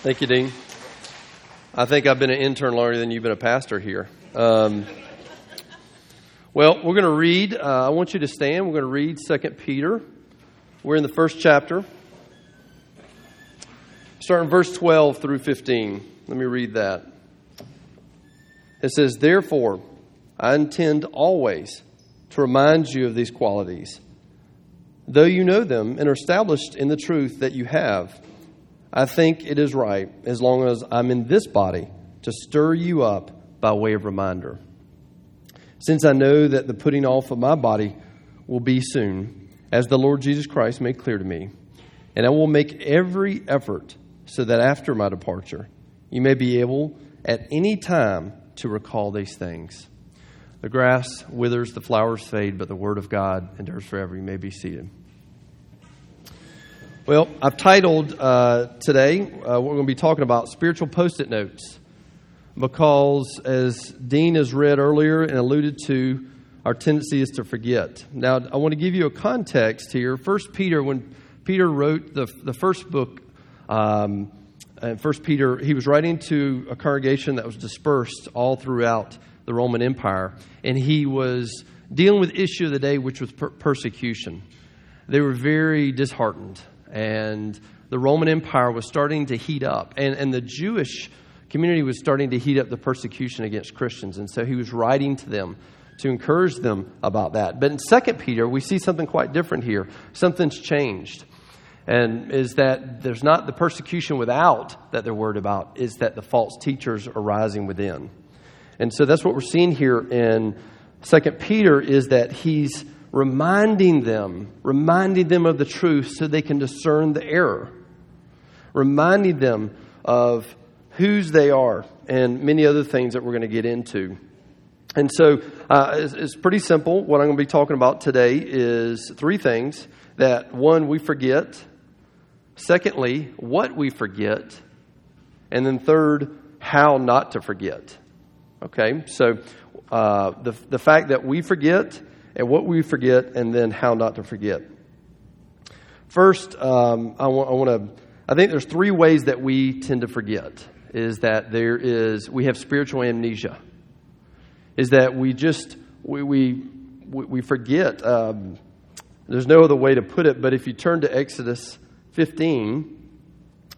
Thank you, Dean. I think I've been an intern longer than you've been a pastor here. Um, well, we're going to read. Uh, I want you to stand. We're going to read Second Peter. We're in the first chapter, starting verse 12 through 15. Let me read that. It says, Therefore, I intend always to remind you of these qualities, though you know them and are established in the truth that you have. I think it is right, as long as I'm in this body, to stir you up by way of reminder. Since I know that the putting off of my body will be soon, as the Lord Jesus Christ made clear to me, and I will make every effort so that after my departure, you may be able at any time to recall these things. The grass withers, the flowers fade, but the word of God endures forever. You may be seated. Well, I've titled uh, today, uh, we're going to be talking about spiritual post it notes because, as Dean has read earlier and alluded to, our tendency is to forget. Now, I want to give you a context here. First Peter, when Peter wrote the, the first book, um, First Peter, he was writing to a congregation that was dispersed all throughout the Roman Empire, and he was dealing with issue of the day, which was per- persecution. They were very disheartened and the Roman Empire was starting to heat up, and, and the Jewish community was starting to heat up the persecution against Christians. And so he was writing to them to encourage them about that. But in 2 Peter, we see something quite different here. Something's changed. And is that there's not the persecution without that they're worried about, is that the false teachers are rising within. And so that's what we're seeing here in 2 Peter is that he's reminding them, reminding them of the truth so they can discern the error, reminding them of whose they are, and many other things that we're going to get into. And so uh, it's, it's pretty simple. What I'm going to be talking about today is three things that one, we forget, secondly, what we forget, and then third, how not to forget. Okay, so uh, the, the fact that we forget and what we forget, and then how not to forget. First, um, I want to. I think there's three ways that we tend to forget. Is that there is we have spiritual amnesia. Is that we just we we we forget. Um, there's no other way to put it, but if you turn to Exodus 15,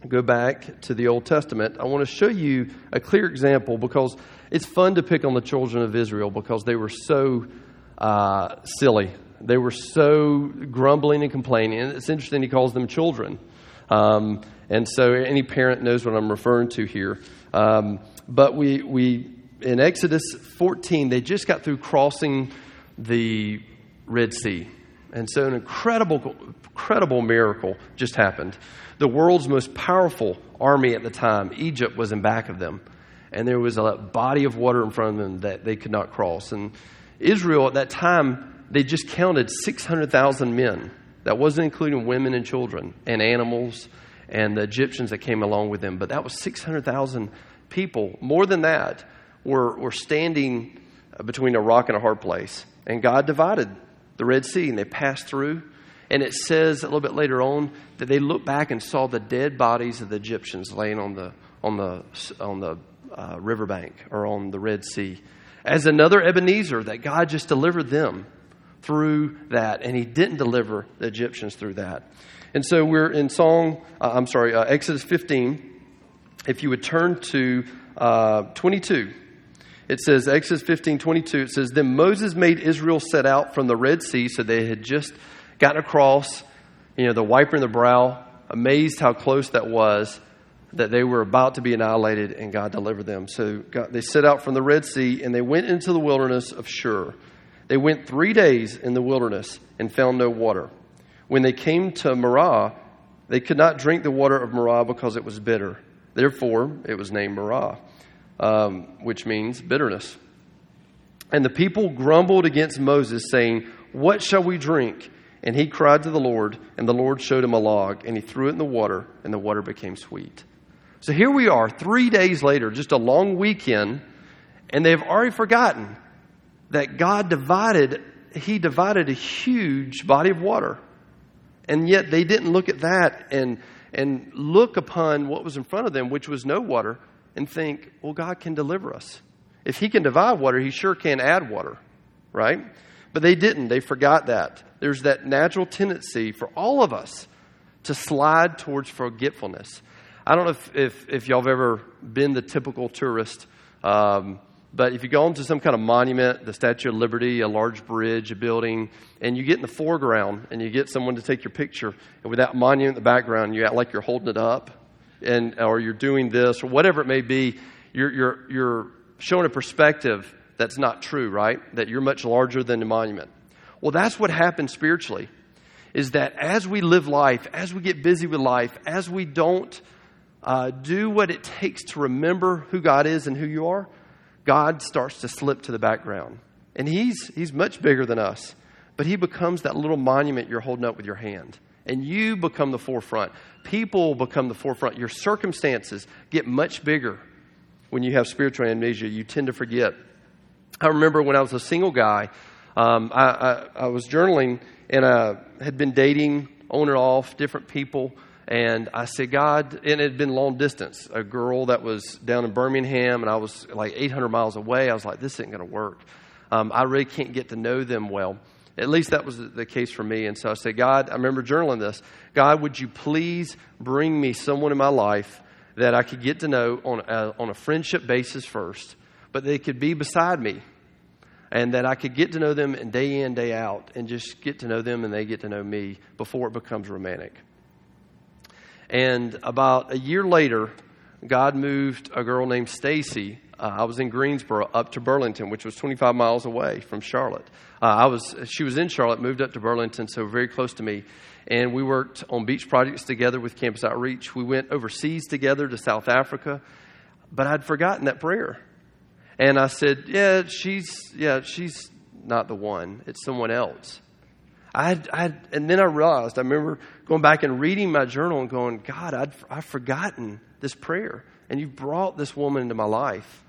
go back to the Old Testament, I want to show you a clear example because it's fun to pick on the children of Israel because they were so uh, silly. They were so grumbling and complaining. And it's interesting, he calls them children. Um, and so any parent knows what I'm referring to here. Um, but we, we, in Exodus 14, they just got through crossing the Red Sea. And so an incredible, incredible miracle just happened. The world's most powerful army at the time, Egypt, was in back of them. And there was a body of water in front of them that they could not cross. And Israel at that time, they just counted 600,000 men. That wasn't including women and children and animals and the Egyptians that came along with them, but that was 600,000 people. More than that were, were standing between a rock and a hard place. And God divided the Red Sea and they passed through. And it says a little bit later on that they looked back and saw the dead bodies of the Egyptians laying on the, on the, on the uh, riverbank or on the Red Sea as another Ebenezer that God just delivered them through that, and He didn't deliver the Egyptians through that. And so we're in Song, uh, I'm sorry, uh, Exodus 15. If you would turn to uh, 22, it says, Exodus 15, 22, it says, Then Moses made Israel set out from the Red Sea, so they had just gotten across, you know, the wiper in the brow, amazed how close that was that they were about to be annihilated and God delivered them. So God, they set out from the Red Sea and they went into the wilderness of Shur. They went three days in the wilderness and found no water. When they came to Marah, they could not drink the water of Marah because it was bitter. Therefore, it was named Marah, um, which means bitterness. And the people grumbled against Moses, saying, What shall we drink? And he cried to the Lord, and the Lord showed him a log, and he threw it in the water, and the water became sweet. So here we are, three days later, just a long weekend, and they've already forgotten that God divided, He divided a huge body of water. And yet they didn't look at that and, and look upon what was in front of them, which was no water, and think, well, God can deliver us. If He can divide water, He sure can add water, right? But they didn't. They forgot that. There's that natural tendency for all of us to slide towards forgetfulness. I don't know if, if, if y'all have ever been the typical tourist, um, but if you go into some kind of monument, the Statue of Liberty, a large bridge, a building, and you get in the foreground and you get someone to take your picture, and with that monument in the background, you act like you're holding it up, and or you're doing this or whatever it may be, you're, you're, you're showing a perspective that's not true, right? That you're much larger than the monument. Well, that's what happens spiritually. Is that as we live life, as we get busy with life, as we don't uh, do what it takes to remember who God is and who you are, God starts to slip to the background. And He's, he's much bigger than us, but He becomes that little monument you're holding up with your hand. And you become the forefront. People become the forefront. Your circumstances get much bigger when you have spiritual amnesia. You tend to forget. I remember when I was a single guy, um, I, I, I was journaling and I had been dating on and off different people. And I said, God, and it had been long distance. A girl that was down in Birmingham, and I was like 800 miles away. I was like, this isn't going to work. Um, I really can't get to know them well. At least that was the case for me. And so I said, God, I remember journaling this. God, would you please bring me someone in my life that I could get to know on a, on a friendship basis first, but they could be beside me and that I could get to know them day in, day out, and just get to know them and they get to know me before it becomes romantic. And about a year later, God moved a girl named Stacy. Uh, I was in Greensboro up to Burlington, which was 25 miles away from Charlotte. Uh, I was, she was in Charlotte, moved up to Burlington, so very close to me. And we worked on beach projects together with Campus Outreach. We went overseas together to South Africa, but I'd forgotten that prayer. And I said, "Yeah, she's yeah, she's not the one. It's someone else." I, I, and then I realized, I remember going back and reading my journal and going, God, I'd, I've forgotten this prayer. And you've brought this woman into my life.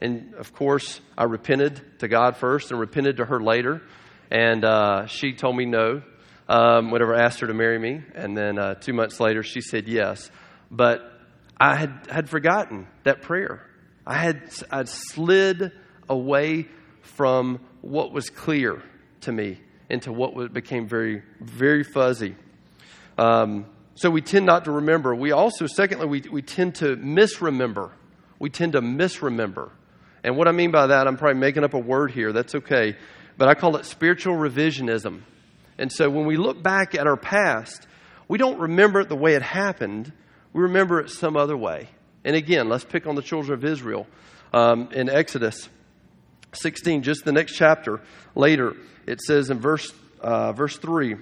And of course, I repented to God first and repented to her later. And uh, she told me no um, whenever I asked her to marry me. And then uh, two months later, she said yes. But I had, had forgotten that prayer. I had I'd slid away from what was clear to me into what became very, very fuzzy. Um, so we tend not to remember. We also, secondly, we, we tend to misremember. We tend to misremember. And what I mean by that, I'm probably making up a word here. That's okay. But I call it spiritual revisionism. And so when we look back at our past, we don't remember it the way it happened. We remember it some other way. And again, let's pick on the children of Israel um, in Exodus 16, just the next chapter later. It says in verse, uh, verse 3,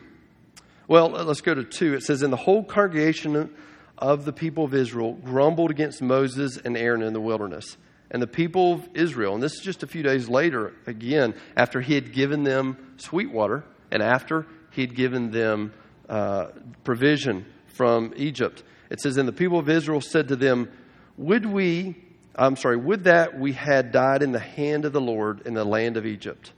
well, let's go to 2. It says, And the whole congregation of the people of Israel grumbled against Moses and Aaron in the wilderness. And the people of Israel, and this is just a few days later, again, after he had given them sweet water and after he had given them uh, provision from Egypt. It says, And the people of Israel said to them, Would we, I'm sorry, would that we had died in the hand of the Lord in the land of Egypt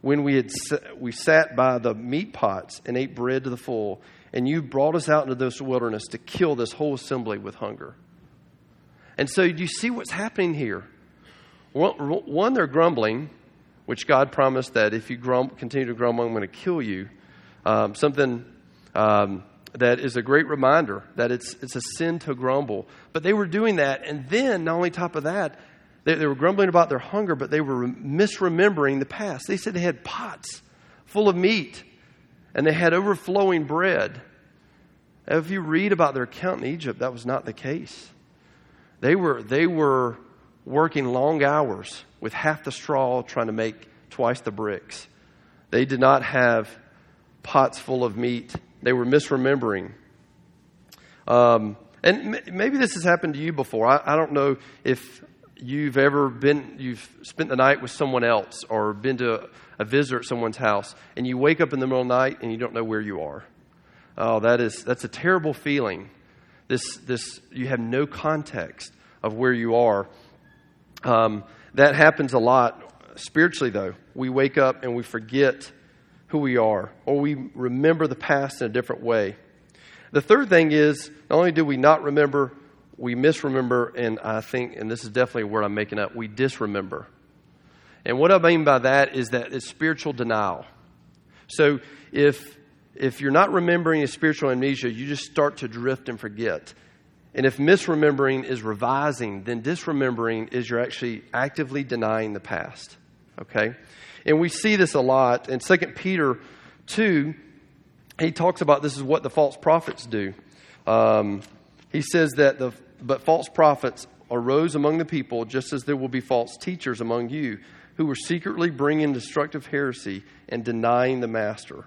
when we had we sat by the meat pots and ate bread to the full, and you brought us out into this wilderness to kill this whole assembly with hunger. And so, do you see what's happening here? One, they're grumbling, which God promised that if you continue to grumble, I'm going to kill you. Um, something um, that is a great reminder that it's, it's a sin to grumble. But they were doing that, and then, not only top of that, they, they were grumbling about their hunger, but they were misremembering the past. They said they had pots full of meat and they had overflowing bread. If you read about their account in Egypt, that was not the case. They were, they were working long hours with half the straw trying to make twice the bricks. They did not have pots full of meat. They were misremembering. Um, and maybe this has happened to you before. I, I don't know if you've ever been, you've spent the night with someone else or been to a visitor at someone's house and you wake up in the middle of the night and you don't know where you are. Oh, that is, that's a terrible feeling. This, this, you have no context of where you are. Um, that happens a lot spiritually, though. We wake up and we forget who we are, or we remember the past in a different way. The third thing is not only do we not remember, we misremember, and I think, and this is definitely a word I'm making up, we disremember. And what I mean by that is that it's spiritual denial. So if if you're not remembering a spiritual amnesia, you just start to drift and forget. And if misremembering is revising, then disremembering is you're actually actively denying the past. Okay? And we see this a lot. In 2 Peter 2, he talks about this is what the false prophets do. Um, he says that the but false prophets arose among the people, just as there will be false teachers among you, who were secretly bringing destructive heresy and denying the master.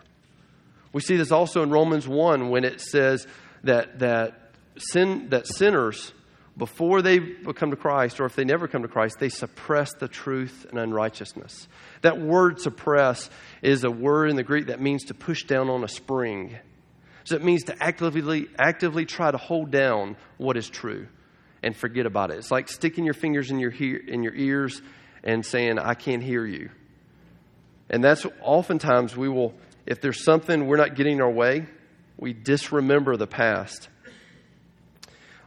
We see this also in Romans 1 when it says that, that, sin, that sinners, before they come to Christ, or if they never come to Christ, they suppress the truth and unrighteousness. That word suppress is a word in the Greek that means to push down on a spring. So it means to actively, actively try to hold down what is true and forget about it. It's like sticking your fingers in your, in your ears and saying, I can't hear you. And that's oftentimes we will if there's something we're not getting our way, we disremember the past.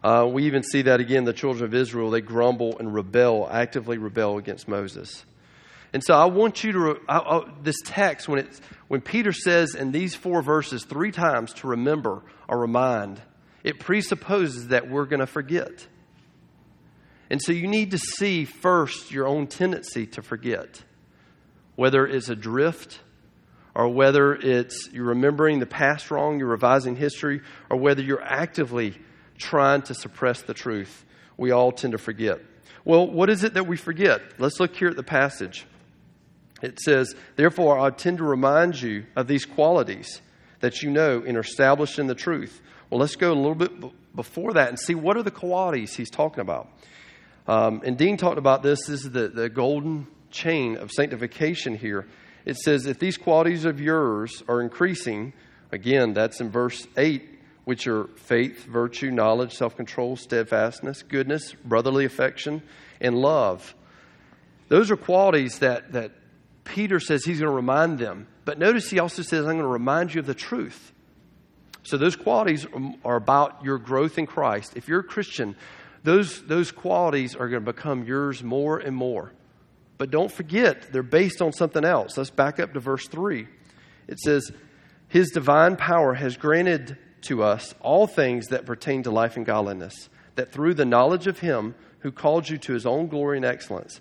Uh, we even see that again, the children of Israel, they grumble and rebel, actively rebel against Moses. And so I want you to, I, I, this text, when, it's, when Peter says in these four verses three times to remember or remind, it presupposes that we're going to forget. And so you need to see first your own tendency to forget, whether it's a drift or whether it's you're remembering the past wrong, you're revising history, or whether you're actively trying to suppress the truth. We all tend to forget. Well, what is it that we forget? Let's look here at the passage. It says, Therefore, I tend to remind you of these qualities that you know and are established in the truth. Well, let's go a little bit before that and see what are the qualities he's talking about. Um, and Dean talked about this. This is the, the golden chain of sanctification here it says, If these qualities of yours are increasing, again, that's in verse 8, which are faith, virtue, knowledge, self control, steadfastness, goodness, brotherly affection, and love. Those are qualities that, that Peter says he's going to remind them. But notice he also says, I'm going to remind you of the truth. So those qualities are about your growth in Christ. If you're a Christian, those, those qualities are going to become yours more and more. But don't forget, they're based on something else. Let's back up to verse 3. It says, His divine power has granted to us all things that pertain to life and godliness, that through the knowledge of Him who called you to His own glory and excellence,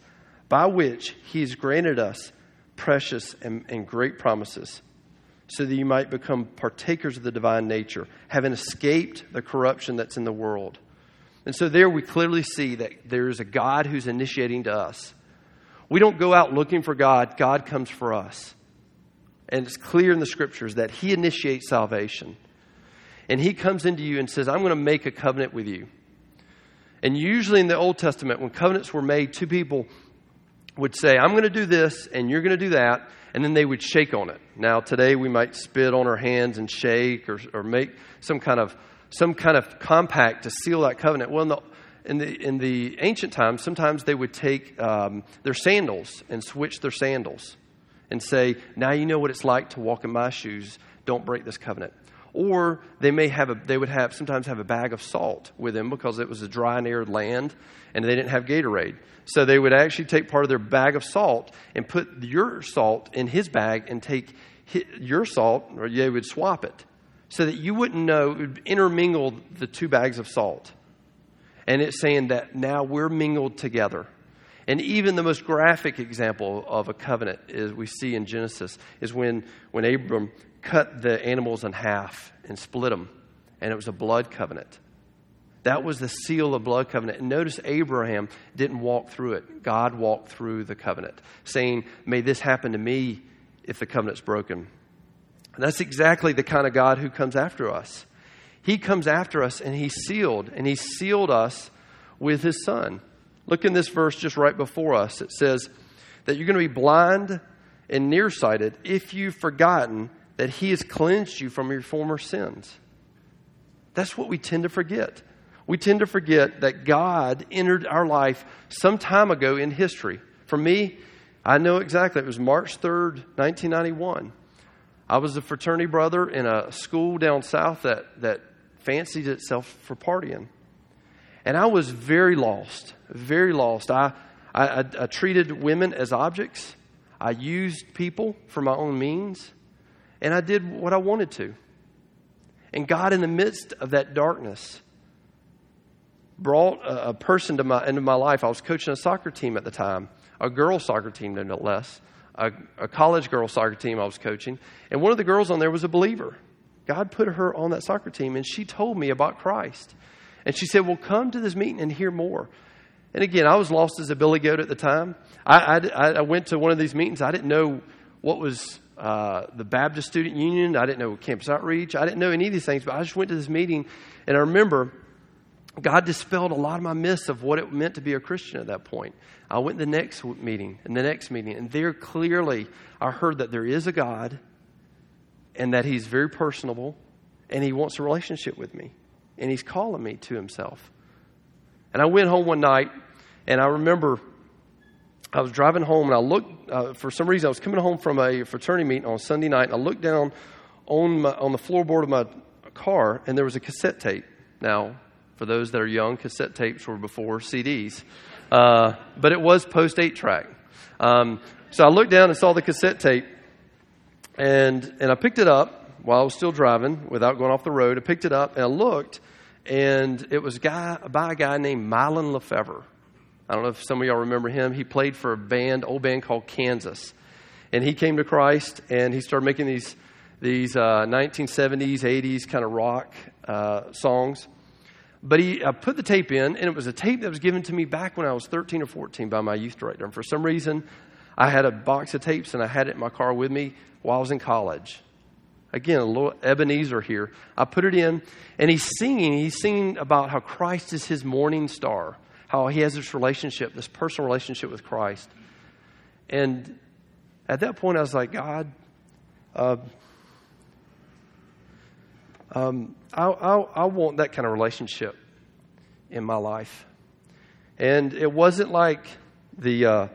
by which He has granted us precious and, and great promises, so that you might become partakers of the divine nature, having escaped the corruption that's in the world. And so there we clearly see that there is a God who's initiating to us we don't go out looking for God, God comes for us. And it's clear in the scriptures that He initiates salvation. And He comes into you and says, I'm going to make a covenant with you. And usually in the Old Testament, when covenants were made, two people would say, I'm going to do this and you're going to do that. And then they would shake on it. Now, today we might spit on our hands and shake or, or make some kind of some kind of compact to seal that covenant. Well, in the in the, in the ancient times, sometimes they would take um, their sandals and switch their sandals and say, Now you know what it's like to walk in my shoes. Don't break this covenant. Or they may have a, they would have sometimes have a bag of salt with them because it was a dry and arid land and they didn't have Gatorade. So they would actually take part of their bag of salt and put your salt in his bag and take your salt, or they would swap it so that you wouldn't know, it would intermingle the two bags of salt. And it's saying that now we're mingled together. And even the most graphic example of a covenant is we see in Genesis is when, when Abram cut the animals in half and split them, and it was a blood covenant. That was the seal of blood covenant. And notice Abraham didn't walk through it. God walked through the covenant, saying, May this happen to me if the covenant's broken. And that's exactly the kind of God who comes after us. He comes after us and He's sealed, and He sealed us with His Son. Look in this verse just right before us. It says that you're going to be blind and nearsighted if you've forgotten that He has cleansed you from your former sins. That's what we tend to forget. We tend to forget that God entered our life some time ago in history. For me, I know exactly. It was March 3rd, 1991. I was a fraternity brother in a school down south that, that fancied itself for partying. And I was very lost, very lost. I, I, I, I treated women as objects. I used people for my own means. And I did what I wanted to. And God, in the midst of that darkness, brought a, a person to my, into my life. I was coaching a soccer team at the time, a girls' soccer team, no less, a, a college girls' soccer team I was coaching. And one of the girls on there was a believer. God put her on that soccer team, and she told me about Christ. And she said, Well, come to this meeting and hear more. And again, I was lost as a billy goat at the time. I, I, I went to one of these meetings. I didn't know what was uh, the Baptist Student Union. I didn't know Campus Outreach. I didn't know any of these things, but I just went to this meeting. And I remember God dispelled a lot of my myths of what it meant to be a Christian at that point. I went to the next meeting and the next meeting, and there clearly I heard that there is a God and that He's very personable and He wants a relationship with me and He's calling me to Himself. And I went home one night, and I remember I was driving home, and I looked, uh, for some reason, I was coming home from a fraternity meeting on Sunday night, and I looked down on, my, on the floorboard of my car, and there was a cassette tape. Now, for those that are young, cassette tapes were before CDs, uh, but it was post 8 track. Um, so I looked down and saw the cassette tape, and, and I picked it up while I was still driving without going off the road. I picked it up and I looked, and it was guy, by a guy named Mylon LeFevre. I don't know if some of y'all remember him. He played for a band, old band called Kansas. And he came to Christ and he started making these, these uh, 1970s, 80s kind of rock uh, songs. But he uh, put the tape in, and it was a tape that was given to me back when I was 13 or 14 by my youth director. And for some reason, I had a box of tapes and I had it in my car with me while I was in college. Again, a little Ebenezer here. I put it in, and he's singing. He's singing about how Christ is his morning star, how he has this relationship, this personal relationship with Christ. And at that point, I was like, God, uh, um, I, I, I want that kind of relationship in my life. And it wasn't like the uh,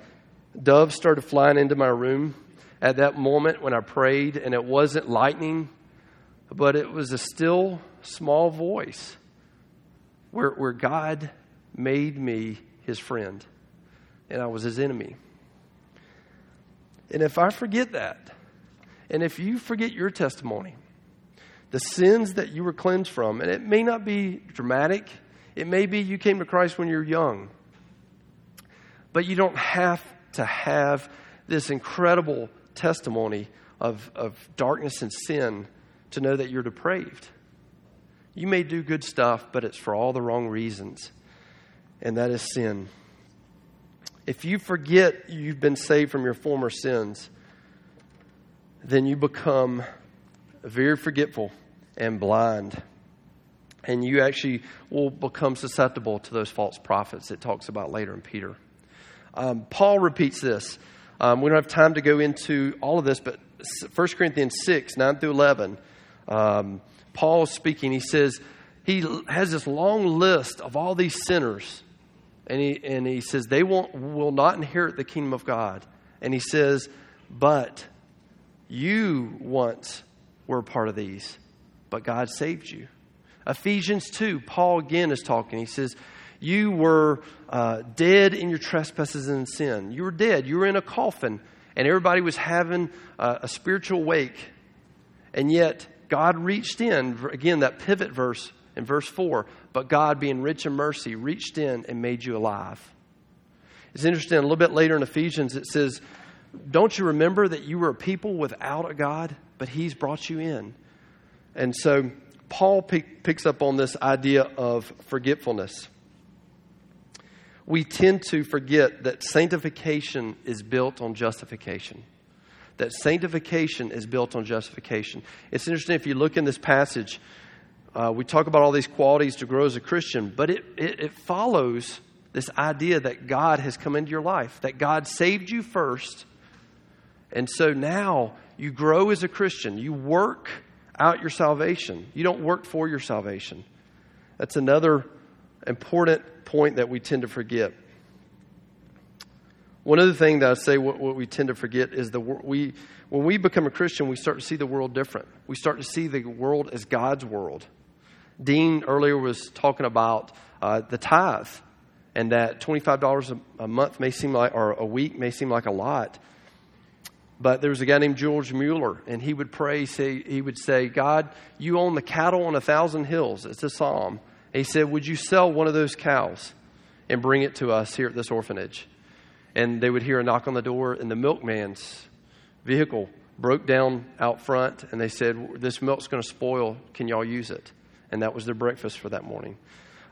doves started flying into my room at that moment when I prayed, and it wasn't lightning, but it was a still small voice where, where God made me his friend, and I was his enemy. And if I forget that, and if you forget your testimony, the sins that you were cleansed from, and it may not be dramatic, it may be you came to Christ when you're young, but you don't have to have this incredible testimony of, of darkness and sin to know that you're depraved. You may do good stuff, but it's for all the wrong reasons, and that is sin. If you forget you've been saved from your former sins, then you become very forgetful and blind. And you actually will become susceptible to those false prophets it talks about later in Peter. Um, Paul repeats this um, we don't have time to go into all of this, but 1 Corinthians 6, 9 through 11, um, Paul is speaking. He says, he has this long list of all these sinners. And he, and he says, they won't, will not inherit the kingdom of God. And he says, but you once were part of these, but God saved you. Ephesians 2, Paul again is talking. He says, you were uh, dead in your trespasses and sin. You were dead. You were in a coffin, and everybody was having uh, a spiritual wake. And yet, God reached in, again, that pivot verse in verse 4, but God, being rich in mercy, reached in and made you alive. It's interesting, a little bit later in Ephesians, it says, Don't you remember that you were a people without a God, but He's brought you in? And so, Paul pick, picks up on this idea of forgetfulness we tend to forget that sanctification is built on justification. That sanctification is built on justification. It's interesting if you look in this passage, uh, we talk about all these qualities to grow as a Christian, but it, it, it follows this idea that God has come into your life, that God saved you first. And so now you grow as a Christian. You work out your salvation. You don't work for your salvation. That's another important point that we tend to forget. One other thing that I say, what, what we tend to forget is the we when we become a Christian, we start to see the world different. We start to see the world as God's world, Dean earlier was talking about uh, the tithe and that $25 a, a month may seem like, or a week may seem like a lot. But there was a guy named George Mueller, and he would pray, say, he would say, God, you own the cattle on a thousand hills. It's a psalm. He said, Would you sell one of those cows and bring it to us here at this orphanage? And they would hear a knock on the door, and the milkman's vehicle broke down out front, and they said, This milk's going to spoil. Can y'all use it? And that was their breakfast for that morning.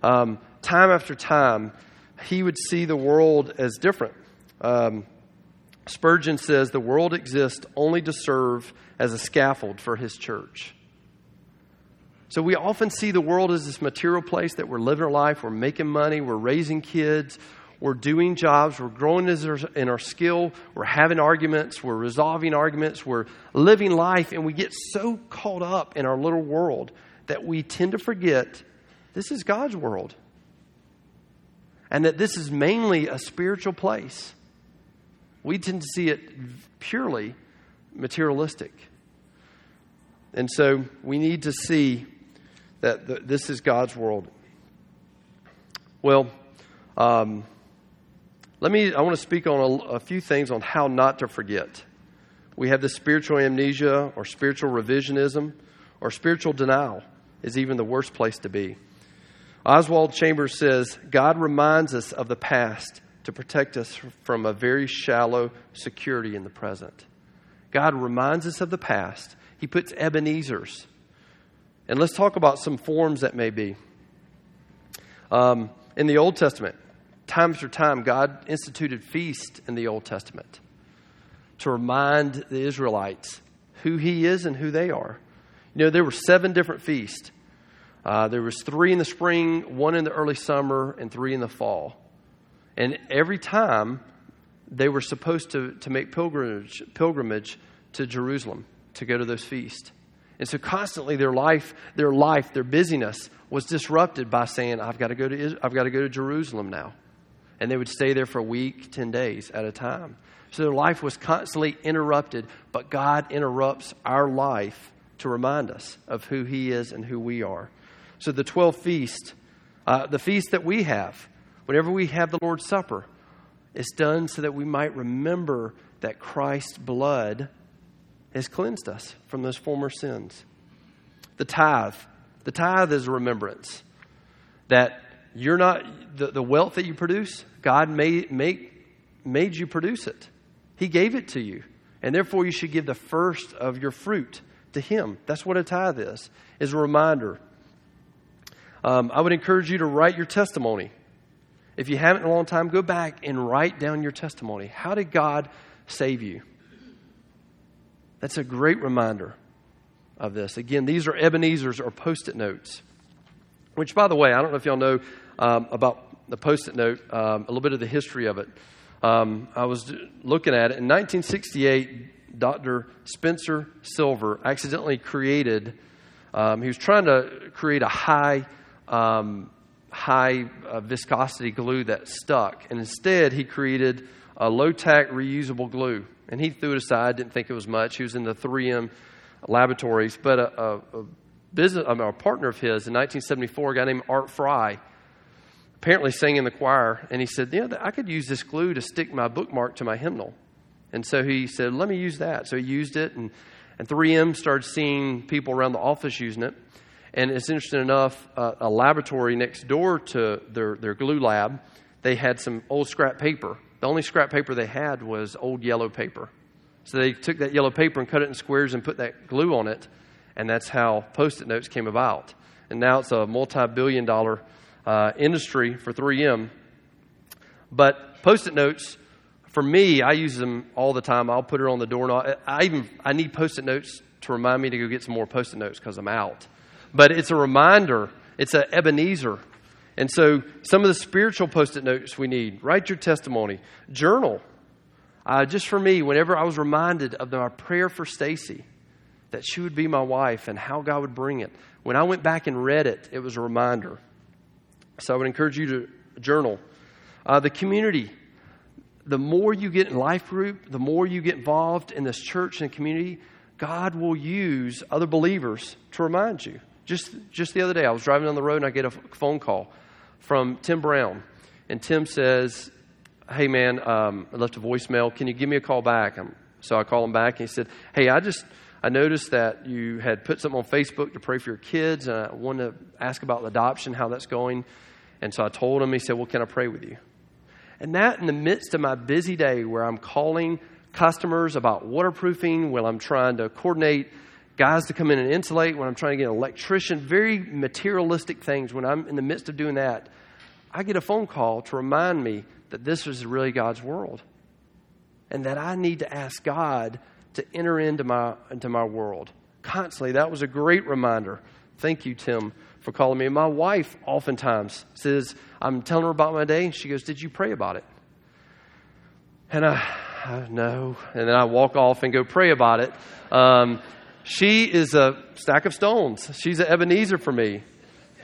Um, time after time, he would see the world as different. Um, Spurgeon says the world exists only to serve as a scaffold for his church. So we often see the world as this material place that we're living our life, we're making money, we're raising kids, we're doing jobs, we're growing in our skill, we're having arguments, we're resolving arguments, we're living life, and we get so caught up in our little world that we tend to forget this is God's world. And that this is mainly a spiritual place. We tend to see it purely materialistic. And so we need to see that the, this is God's world. Well, um, let me, I want to speak on a, a few things on how not to forget. We have the spiritual amnesia or spiritual revisionism or spiritual denial is even the worst place to be. Oswald Chambers says God reminds us of the past to protect us from a very shallow security in the present. God reminds us of the past. He puts Ebenezer's. And let's talk about some forms that may be. Um, in the Old Testament, time after time, God instituted feasts in the Old Testament to remind the Israelites who He is and who they are. You know, there were seven different feasts. Uh, there was three in the spring, one in the early summer, and three in the fall. And every time they were supposed to, to make pilgrimage, pilgrimage to Jerusalem to go to those feasts. And so constantly their life, their life, their busyness was disrupted by saying, I've got to go to, I've got to, go to Jerusalem now. And they would stay there for a week, 10 days at a time. So their life was constantly interrupted, but God interrupts our life to remind us of who He is and who we are. So the 12 feast, uh, the feast that we have, Whenever we have the Lord's Supper, it's done so that we might remember that Christ's blood has cleansed us from those former sins. The tithe. The tithe is a remembrance that you're not, the, the wealth that you produce, God made, make, made you produce it. He gave it to you. And therefore, you should give the first of your fruit to Him. That's what a tithe is, is a reminder. Um, I would encourage you to write your testimony. If you haven't in a long time, go back and write down your testimony. How did God save you? That's a great reminder of this. Again, these are Ebenezer's or post it notes, which, by the way, I don't know if y'all know um, about the post it note, um, a little bit of the history of it. Um, I was looking at it. In 1968, Dr. Spencer Silver accidentally created, um, he was trying to create a high um, high uh, viscosity glue that stuck. And instead, he created a low tack reusable glue. And he threw it aside, didn't think it was much. He was in the 3M laboratories. But a, a, a business, I mean, a partner of his in 1974, a guy named Art Fry, apparently sang in the choir. And he said, Yeah, I could use this glue to stick my bookmark to my hymnal. And so he said, Let me use that. So he used it. And, and 3M started seeing people around the office using it. And it's interesting enough, uh, a laboratory next door to their, their glue lab, they had some old scrap paper. The only scrap paper they had was old yellow paper. So they took that yellow paper and cut it in squares and put that glue on it, and that's how post it notes came about. And now it's a multi billion dollar uh, industry for 3M. But post it notes, for me, I use them all the time. I'll put it on the doorknob. I even I need post it notes to remind me to go get some more post it notes because I'm out but it's a reminder. It's an Ebenezer. And so, some of the spiritual post it notes we need write your testimony, journal. Uh, just for me, whenever I was reminded of our prayer for Stacy, that she would be my wife and how God would bring it, when I went back and read it, it was a reminder. So, I would encourage you to journal. Uh, the community, the more you get in life group, the more you get involved in this church and community, God will use other believers to remind you Just, just the other day, I was driving down the road and I get a phone call from Tim Brown. And Tim says, Hey, man, um, I left a voicemail. Can you give me a call back? I'm, so I call him back and he said, Hey, I just, I noticed that you had put something on Facebook to pray for your kids and I wanted to ask about adoption, how that's going. And so I told him, he said, Well, can I pray with you? And that in the midst of my busy day where I'm calling customers about waterproofing, while I'm trying to coordinate guys to come in and insulate, when I'm trying to get an electrician, very materialistic things, when I'm in the midst of doing that, I get a phone call to remind me that this is really God's world. And that I need to ask God to enter into my, into my world constantly. That was a great reminder. Thank you, Tim, for calling me. My wife oftentimes says, I'm telling her about my day, she goes, Did you pray about it? And I, I no. And then I walk off and go pray about it. Um, she is a stack of stones. She's an Ebenezer for me.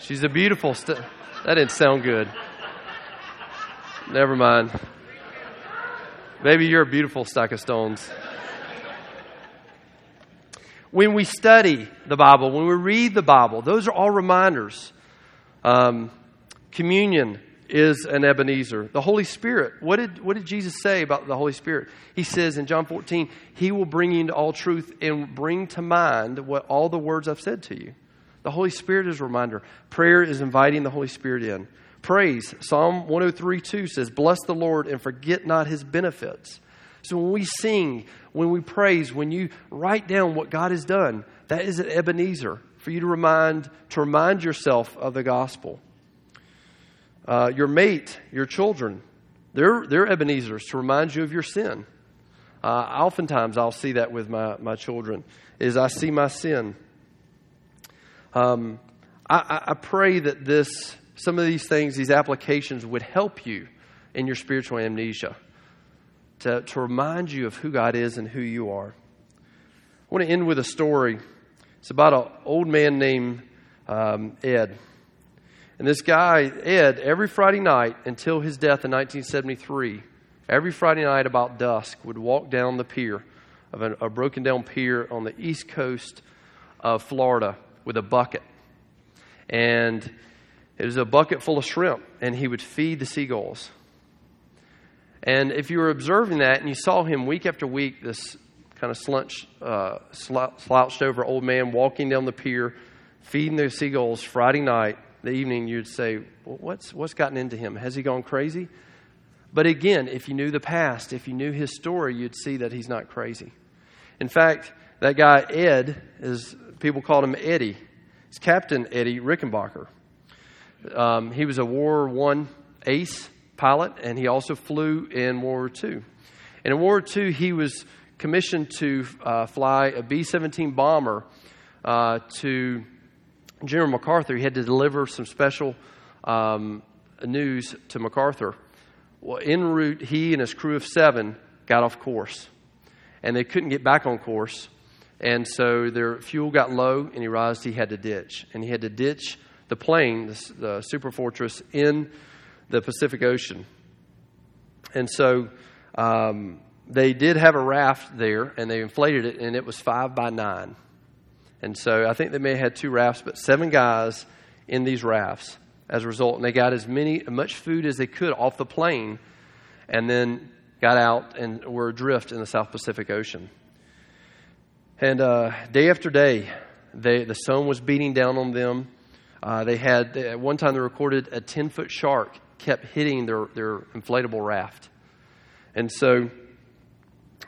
She's a beautiful. St- that didn't sound good. Never mind. Maybe you're a beautiful stack of stones. When we study the Bible, when we read the Bible, those are all reminders. Um, communion is an Ebenezer. The Holy Spirit, what did, what did Jesus say about the Holy Spirit? He says in John 14, He will bring you into all truth and bring to mind what all the words I've said to you. The Holy Spirit is a reminder. Prayer is inviting the Holy Spirit in. Praise, Psalm 103 2 says, Bless the Lord and forget not his benefits. So when we sing, when we praise, when you write down what God has done, that is an Ebenezer for you to remind, to remind yourself of the gospel. Uh, your mate, your children, they're, they're Ebenezers to remind you of your sin. Uh, oftentimes I'll see that with my, my children, is I see my sin. Um, I, I pray that this, some of these things, these applications would help you in your spiritual amnesia to, to remind you of who God is and who you are. I want to end with a story. It's about an old man named um, Ed. And this guy, Ed, every Friday night until his death in 1973, every Friday night about dusk, would walk down the pier of a, a broken down pier on the east coast of Florida with a bucket. And it was a bucket full of shrimp, and he would feed the seagulls. And if you were observing that and you saw him week after week, this kind of slouched, uh, slouched over old man walking down the pier, feeding the seagulls Friday night, the evening, you'd say, well, what's, what's gotten into him? Has he gone crazy? But again, if you knew the past, if you knew his story, you'd see that he's not crazy. In fact, that guy, Ed, is people called him Eddie. It's Captain Eddie Rickenbacker. Um, he was a War I ace pilot, and he also flew in World War II. And in World War II, he was commissioned to uh, fly a B 17 bomber uh, to General MacArthur. He had to deliver some special um, news to MacArthur. Well, en route, he and his crew of seven got off course, and they couldn't get back on course. And so their fuel got low, and he realized he had to ditch. And he had to ditch the plane, the, the Super Fortress, in the Pacific Ocean. And so um, they did have a raft there, and they inflated it, and it was five by nine. And so I think they may have had two rafts, but seven guys in these rafts as a result. And they got as many, much food as they could off the plane, and then got out and were adrift in the South Pacific Ocean. And uh, day after day, they, the sun was beating down on them. Uh, they had, at one time, they recorded a 10 foot shark kept hitting their, their inflatable raft. And so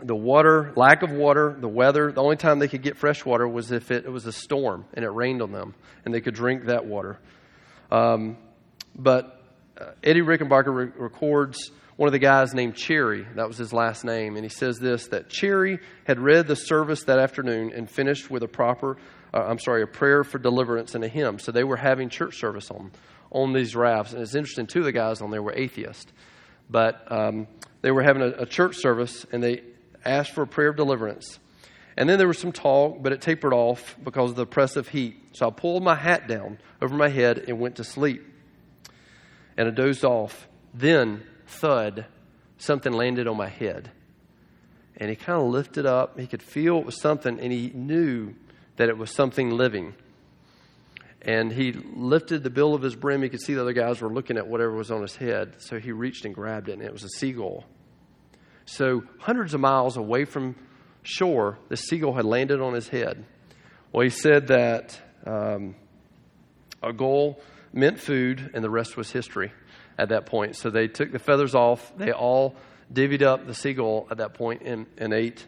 the water, lack of water, the weather, the only time they could get fresh water was if it, it was a storm and it rained on them and they could drink that water. Um, but uh, Eddie Rickenbacker re- records one of the guys named Cherry, that was his last name, and he says this that Cherry had read the service that afternoon and finished with a proper, uh, I'm sorry, a prayer for deliverance and a hymn. So they were having church service on, on these rafts. And it's interesting, two of the guys on there were atheists. But um, they were having a, a church service and they asked for a prayer of deliverance. And then there was some talk, but it tapered off because of the oppressive heat. So I pulled my hat down over my head and went to sleep. And I dozed off. Then thud, something landed on my head. And he kind of lifted up. He could feel it was something, and he knew that it was something living. And he lifted the bill of his brim. He could see the other guys were looking at whatever was on his head. So he reached and grabbed it, and it was a seagull. So, hundreds of miles away from shore, the seagull had landed on his head. Well, he said that um, a goal meant food, and the rest was history at that point. So they took the feathers off. They all divvied up the seagull at that point and, and ate.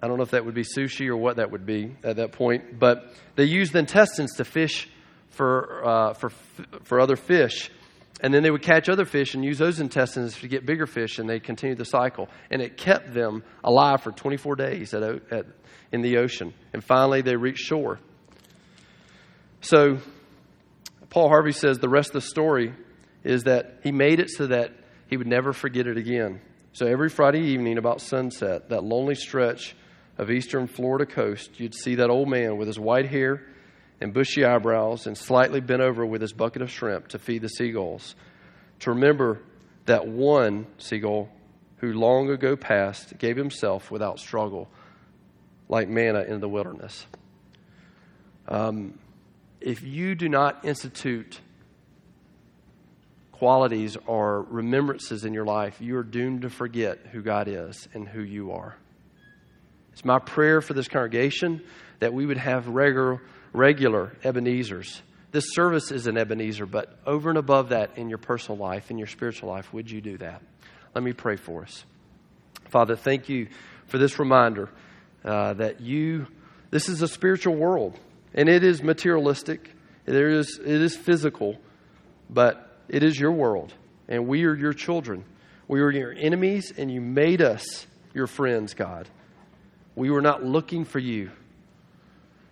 I don't know if that would be sushi or what that would be at that point, but they used the intestines to fish for, uh, for, for other fish. And then they would catch other fish and use those intestines to get bigger fish, and they continued the cycle. And it kept them alive for 24 days at, at, in the ocean. And finally, they reached shore. So, Paul Harvey says the rest of the story is that he made it so that he would never forget it again. So every Friday evening about sunset, that lonely stretch of eastern Florida coast, you'd see that old man with his white hair and bushy eyebrows and slightly bent over with his bucket of shrimp to feed the seagulls. To remember that one seagull who long ago passed gave himself without struggle like manna in the wilderness. Um, if you do not institute qualities or remembrances in your life, you are doomed to forget who God is and who you are. It's my prayer for this congregation that we would have regular, regular Ebenezers. This service is an Ebenezer, but over and above that in your personal life, in your spiritual life, would you do that? Let me pray for us. Father, thank you for this reminder uh, that you, this is a spiritual world, and it is materialistic, it is, it is physical, but it is your world, and we are your children. We were your enemies, and you made us your friends, God. We were not looking for you.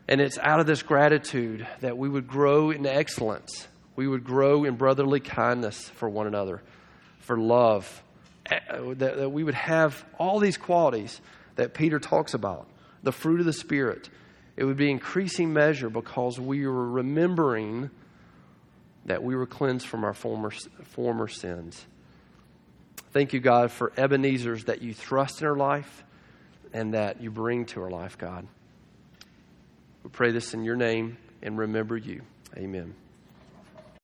And it's out of this gratitude that we would grow in excellence. We would grow in brotherly kindness for one another, for love. Eh, that, that we would have all these qualities that Peter talks about the fruit of the Spirit. It would be increasing measure because we were remembering that we were cleansed from our former, former sins. Thank you, God, for Ebenezer's that you thrust in our life and that you bring to our life, God. We pray this in your name and remember you. Amen.